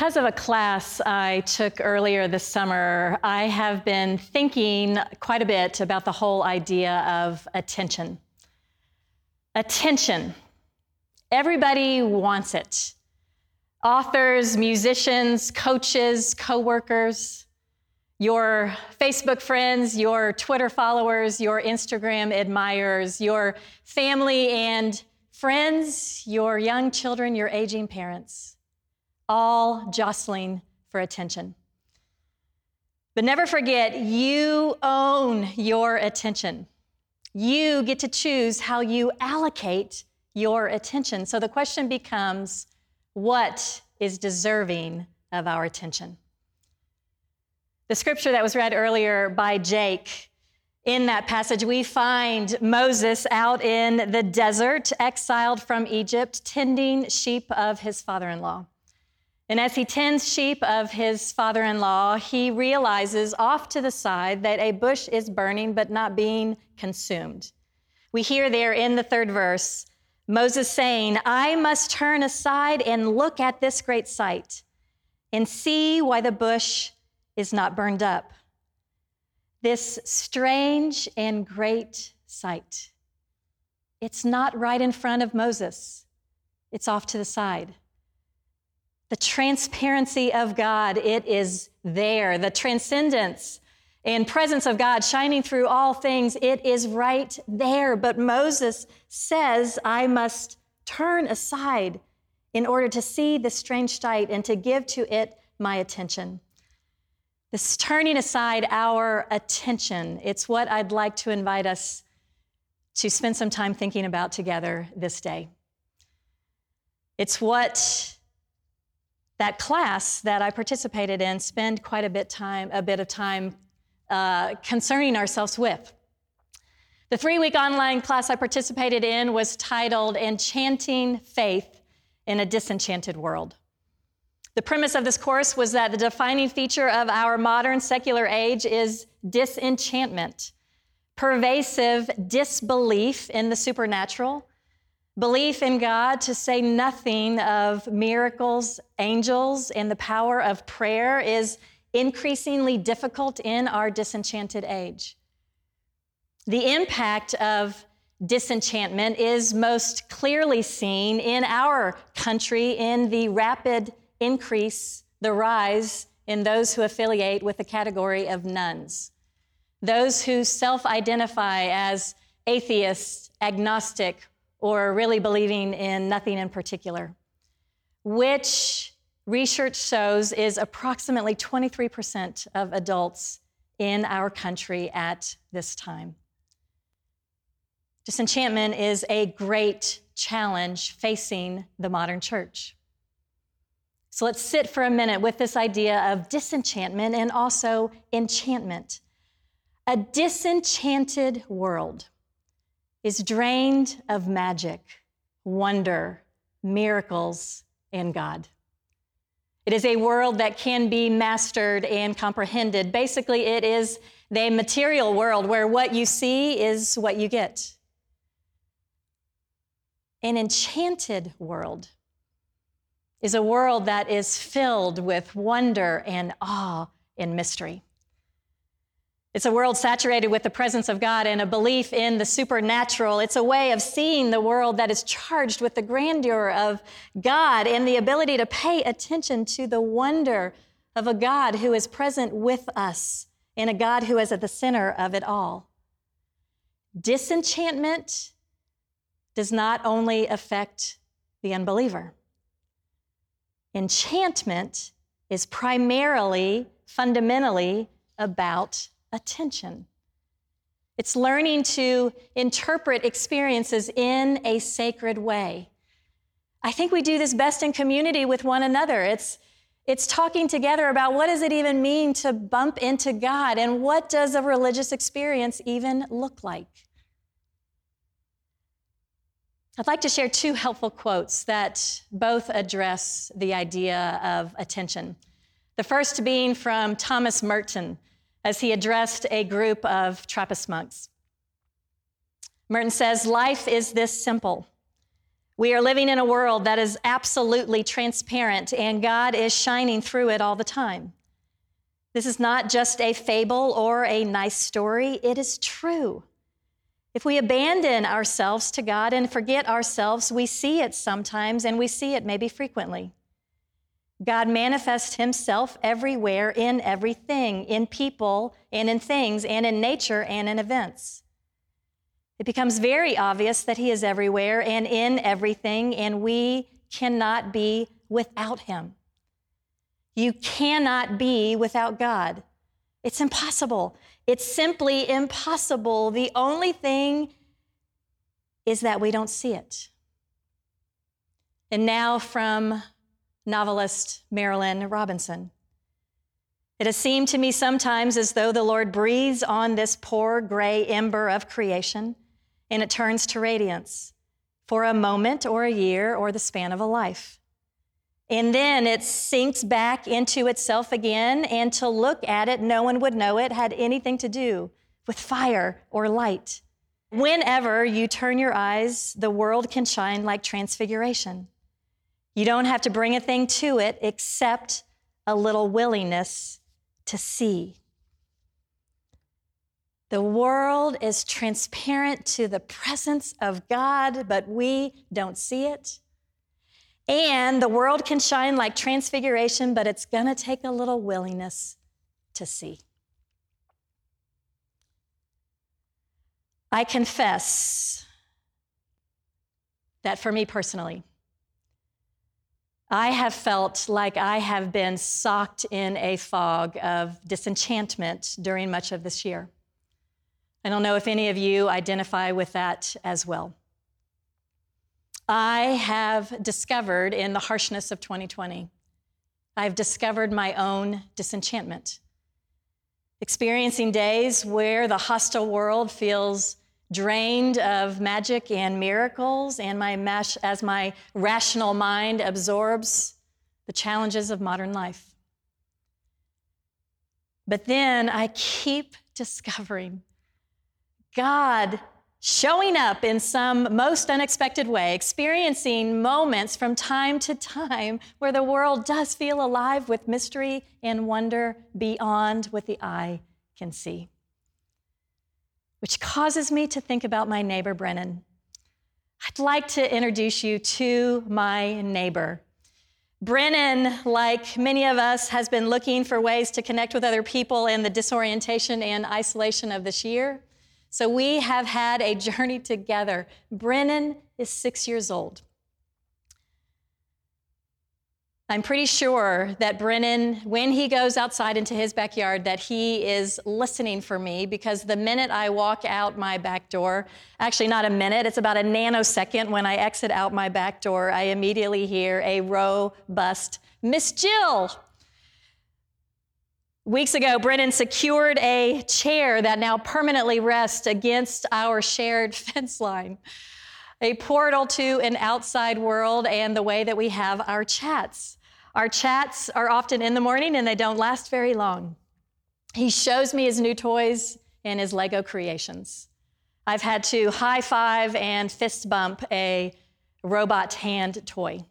because of a class I took earlier this summer, I have been thinking quite a bit about the whole idea of attention. Attention. Everybody wants it. Authors, musicians, coaches, coworkers, your Facebook friends, your Twitter followers, your Instagram admirers, your family and friends, your young children, your aging parents all jostling for attention. But never forget, you own your attention. You get to choose how you allocate your attention. So the question becomes what is deserving of our attention? The scripture that was read earlier by Jake, in that passage, we find Moses out in the desert, exiled from Egypt, tending sheep of his father in law. And as he tends sheep of his father in law, he realizes off to the side that a bush is burning but not being consumed. We hear there in the third verse Moses saying, I must turn aside and look at this great sight and see why the bush is not burned up. This strange and great sight. It's not right in front of Moses, it's off to the side. The transparency of God, it is there. The transcendence and presence of God shining through all things, it is right there. But Moses says, I must turn aside in order to see the strange sight and to give to it my attention. This turning aside our attention, it's what I'd like to invite us to spend some time thinking about together this day. It's what that class that I participated in spend quite a bit time, a bit of time uh, concerning ourselves with. The three-week online class I participated in was titled "Enchanting Faith in a Disenchanted World." The premise of this course was that the defining feature of our modern secular age is disenchantment, pervasive disbelief in the supernatural, Belief in God, to say nothing of miracles, angels, and the power of prayer, is increasingly difficult in our disenchanted age. The impact of disenchantment is most clearly seen in our country in the rapid increase, the rise in those who affiliate with the category of nones, those who self identify as atheists, agnostic, or really believing in nothing in particular, which research shows is approximately 23% of adults in our country at this time. Disenchantment is a great challenge facing the modern church. So let's sit for a minute with this idea of disenchantment and also enchantment. A disenchanted world is drained of magic, wonder, miracles, and God. It is a world that can be mastered and comprehended. Basically, it is the material world where what you see is what you get. An enchanted world is a world that is filled with wonder and awe and mystery. It's a world saturated with the presence of God and a belief in the supernatural. It's a way of seeing the world that is charged with the grandeur of God and the ability to pay attention to the wonder of a God who is present with us and a God who is at the center of it all. Disenchantment does not only affect the unbeliever, enchantment is primarily, fundamentally about attention. It's learning to interpret experiences in a sacred way. I think we do this best in community with one another. It's, it's talking together about what does it even mean to bump into God and what does a religious experience even look like. I'd like to share two helpful quotes that both address the idea of attention. The first being from Thomas Merton, as he addressed a group of Trappist monks. Merton says, Life is this simple. We are living in a world that is absolutely transparent, and God is shining through it all the time. This is not just a fable or a nice story, it is true. If we abandon ourselves to God and forget ourselves, we see it sometimes and we see it maybe frequently. God manifests himself everywhere in everything, in people and in things, and in nature and in events. It becomes very obvious that he is everywhere and in everything, and we cannot be without him. You cannot be without God. It's impossible. It's simply impossible. The only thing is that we don't see it. And now from novelist Marilynne Robinson. It has seemed to me sometimes as though the Lord breathes on this poor gray ember of creation and it turns to radiance for a moment or a year or the span of a life. And then it sinks back into itself again, and to look at it, no one would know it had anything to do with fire or light. Whenever you turn your eyes, the world can shine like transfiguration. You don't have to bring a thing to it except a little willingness to see. The world is transparent to the presence of God, but we don't see it. And the world can shine like transfiguration, but it's going to take a little willingness to see. I confess that for me personally, I have felt like I have been socked in a fog of disenchantment during much of this year. I don't know if any of you identify with that as well. I have discovered in the harshness of 2020, I've discovered my own disenchantment. Experiencing days where the hostile world feels drained of magic and miracles, and my mash, as my rational mind absorbs the challenges of modern life. But then I keep discovering God showing up in some most unexpected way, experiencing moments from time to time where the world does feel alive with mystery and wonder beyond what the eye can see. Which causes me to think about my neighbor, Brennan. I'd like to introduce you to my neighbor. Brennan, like many of us, has been looking for ways to connect with other people in the disorientation and isolation of this year. So we have had a journey together. Brennan is six years old. I'm pretty sure that Brennan, when he goes outside into his backyard, that he is listening for me because the minute I walk out my back door, actually not a minute, it's about a nanosecond when I exit out my back door, I immediately hear a robust Miss Jill. Weeks ago, Brennan secured a chair that now permanently rests against our shared fence line, a portal to an outside world and the way that we have our chats. Our chats are often in the morning and they don't last very long. He shows me his new toys and his Lego creations. I've had to high five and fist bump a robot hand toy.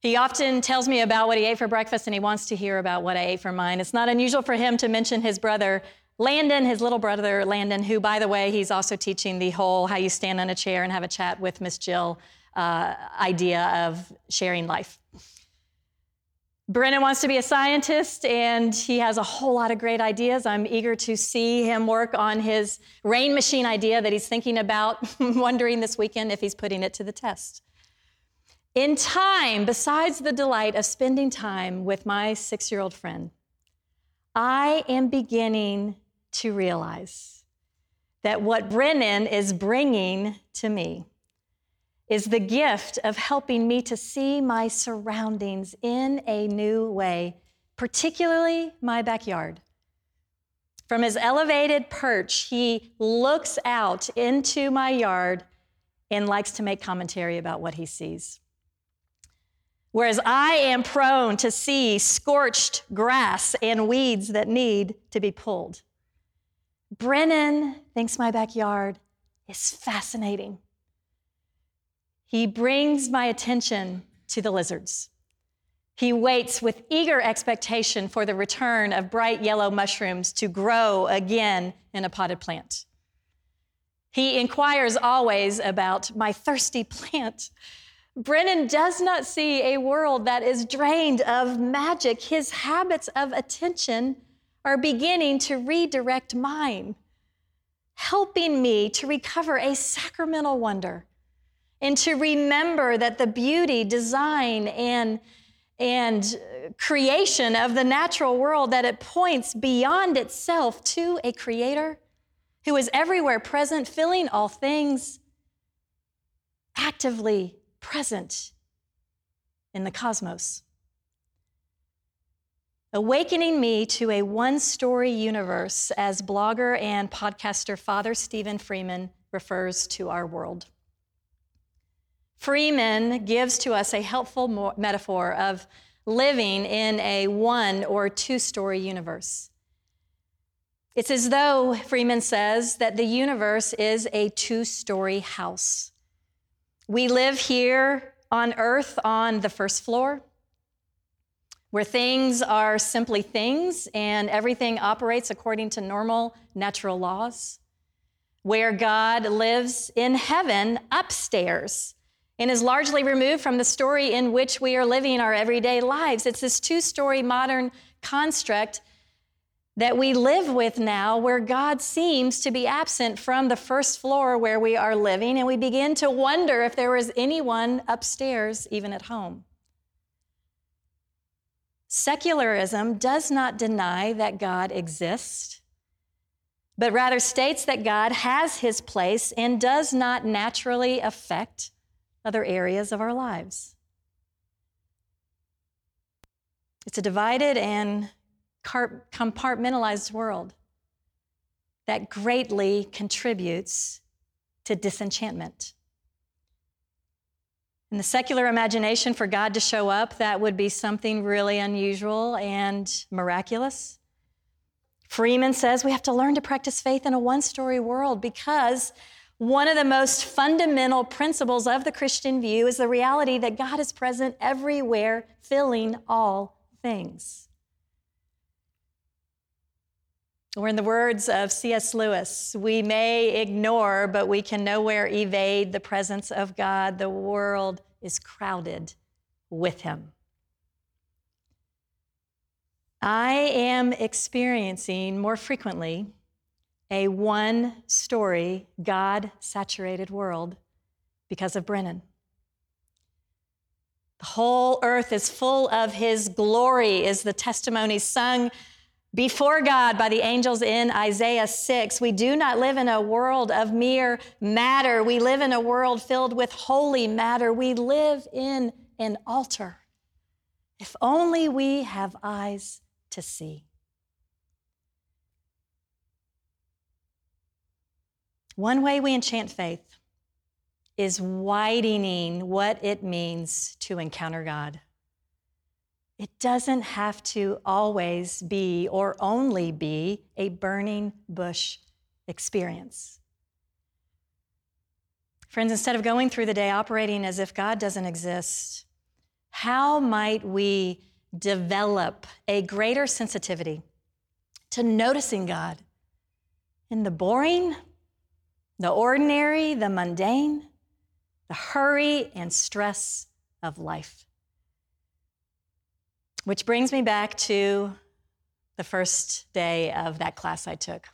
He often tells me about what he ate for breakfast and he wants to hear about what I ate for mine. It's not unusual for him to mention his brother, Landon, his little brother, Landon, who, by the way, he's also teaching the whole how you stand on a chair and have a chat with Miss Jill uh, idea of sharing life. Brennan wants to be a scientist and he has a whole lot of great ideas. I'm eager to see him work on his rain machine idea that he's thinking about, wondering this weekend if he's putting it to the test. In time, besides the delight of spending time with my six year old friend, I am beginning to realize that what Brennan is bringing to me is the gift of helping me to see my surroundings in a new way, particularly my backyard. From his elevated perch, he looks out into my yard and likes to make commentary about what he sees. Whereas I am prone to see scorched grass and weeds that need to be pulled. Brennan thinks my backyard is fascinating. He brings my attention to the lizards. He waits with eager expectation for the return of bright yellow mushrooms to grow again in a potted plant. He inquires always about my thirsty plant. Brennan does not see a world that is drained of magic. His habits of attention are beginning to redirect mine, helping me to recover a sacramental wonder and to remember that the beauty, design, and, and uh, creation of the natural world that it points beyond itself to a creator who is everywhere present, filling all things, actively present in the cosmos. Awakening me to a one story universe, as blogger and podcaster Father Stephen Freeman refers to our world. Freeman gives to us a helpful metaphor of living in a one or two story universe. It's as though, Freeman says, that the universe is a two story house. We live here on earth on the first floor, where things are simply things and everything operates according to normal natural laws, where God lives in heaven upstairs and is largely removed from the story in which we are living our everyday lives. It's this two story modern construct that we live with now where God seems to be absent from the first floor where we are living, and we begin to wonder if there is anyone upstairs, even at home. Secularism does not deny that God exists, but rather states that God has his place and does not naturally affect other areas of our lives. It's a divided and compartmentalized world that greatly contributes to disenchantment. In the secular imagination, for God to show up, that would be something really unusual and miraculous. Freeman says we have to learn to practice faith in a one story world because one of the most fundamental principles of the Christian view is the reality that God is present everywhere, filling all things. Or, in the words of C.S. Lewis, we may ignore, but we can nowhere evade the presence of God. The world is crowded with Him. I am experiencing more frequently a one story, God saturated world because of Brennan. The whole earth is full of his glory, is the testimony sung before God by the angels in Isaiah 6. We do not live in a world of mere matter. We live in a world filled with holy matter. We live in an altar. If only we have eyes to see. One way we enchant faith is widening what it means to encounter God. It doesn't have to always be or only be a burning bush experience. Friends, instead of going through the day operating as if God doesn't exist, how might we develop a greater sensitivity to noticing God in the boring the ordinary, the mundane, the hurry and stress of life. Which brings me back to the first day of that class I took.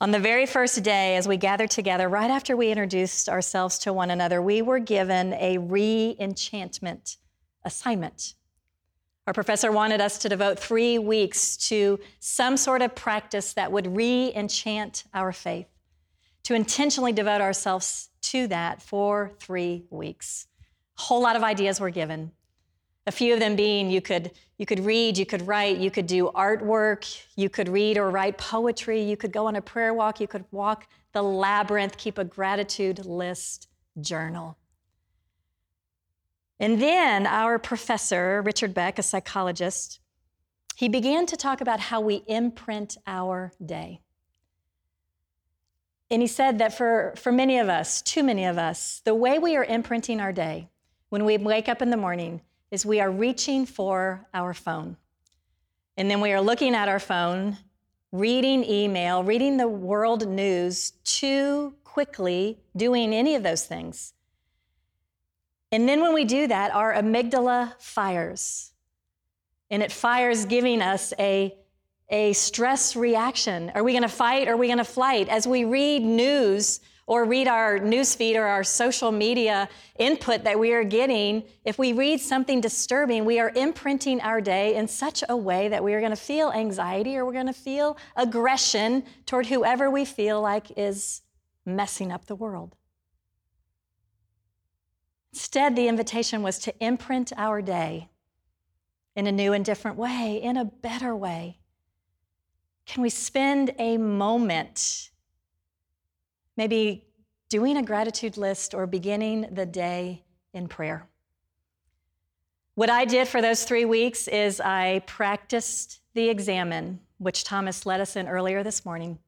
On the very first day, as we gathered together, right after we introduced ourselves to one another, we were given a re enchantment assignment. Our professor wanted us to devote three weeks to some sort of practice that would re enchant our faith to intentionally devote ourselves to that for three weeks. A whole lot of ideas were given. A few of them being you could, you could read, you could write, you could do artwork, you could read or write poetry, you could go on a prayer walk, you could walk the labyrinth, keep a gratitude list journal. And then our professor, Richard Beck, a psychologist, he began to talk about how we imprint our day. And he said that for, for many of us, too many of us, the way we are imprinting our day when we wake up in the morning is we are reaching for our phone. And then we are looking at our phone, reading email, reading the world news too quickly, doing any of those things. And then when we do that, our amygdala fires. And it fires, giving us a a stress reaction. Are we going to fight or are we going to flight? As we read news or read our news feed or our social media input that we are getting, if we read something disturbing, we are imprinting our day in such a way that we are going to feel anxiety or we're going to feel aggression toward whoever we feel like is messing up the world. Instead, the invitation was to imprint our day in a new and different way, in a better way. Can we spend a moment maybe doing a gratitude list or beginning the day in prayer? What I did for those three weeks is I practiced the examen, which Thomas led us in earlier this morning.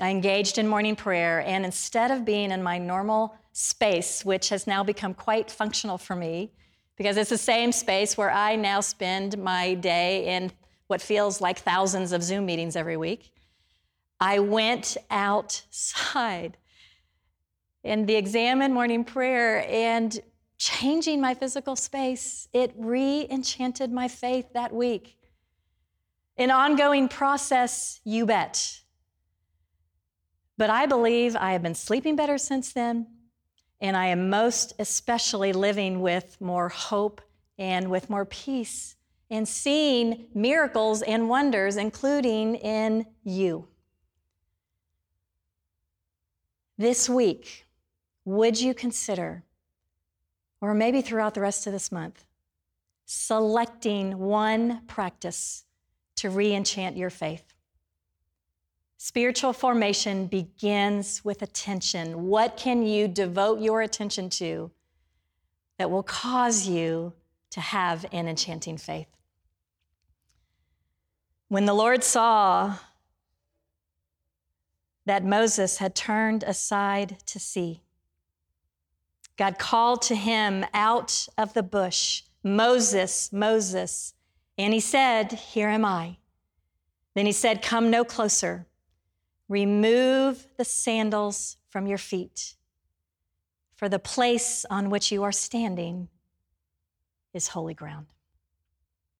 I engaged in morning prayer, and instead of being in my normal space, which has now become quite functional for me, because it's the same space where I now spend my day in what feels like thousands of Zoom meetings every week. I went outside in the examen and morning prayer and changing my physical space. It re enchanted my faith that week. An ongoing process, you bet. But I believe I have been sleeping better since then, and I am most especially living with more hope and with more peace and seeing miracles and wonders, including in you. This week, would you consider, or maybe throughout the rest of this month, selecting one practice to re enchant your faith? Spiritual formation begins with attention. What can you devote your attention to that will cause you to have an enchanting faith? When the Lord saw that Moses had turned aside to see, God called to him out of the bush, Moses, Moses. And he said, Here am I. Then he said, Come no closer. Remove the sandals from your feet, for the place on which you are standing is holy ground.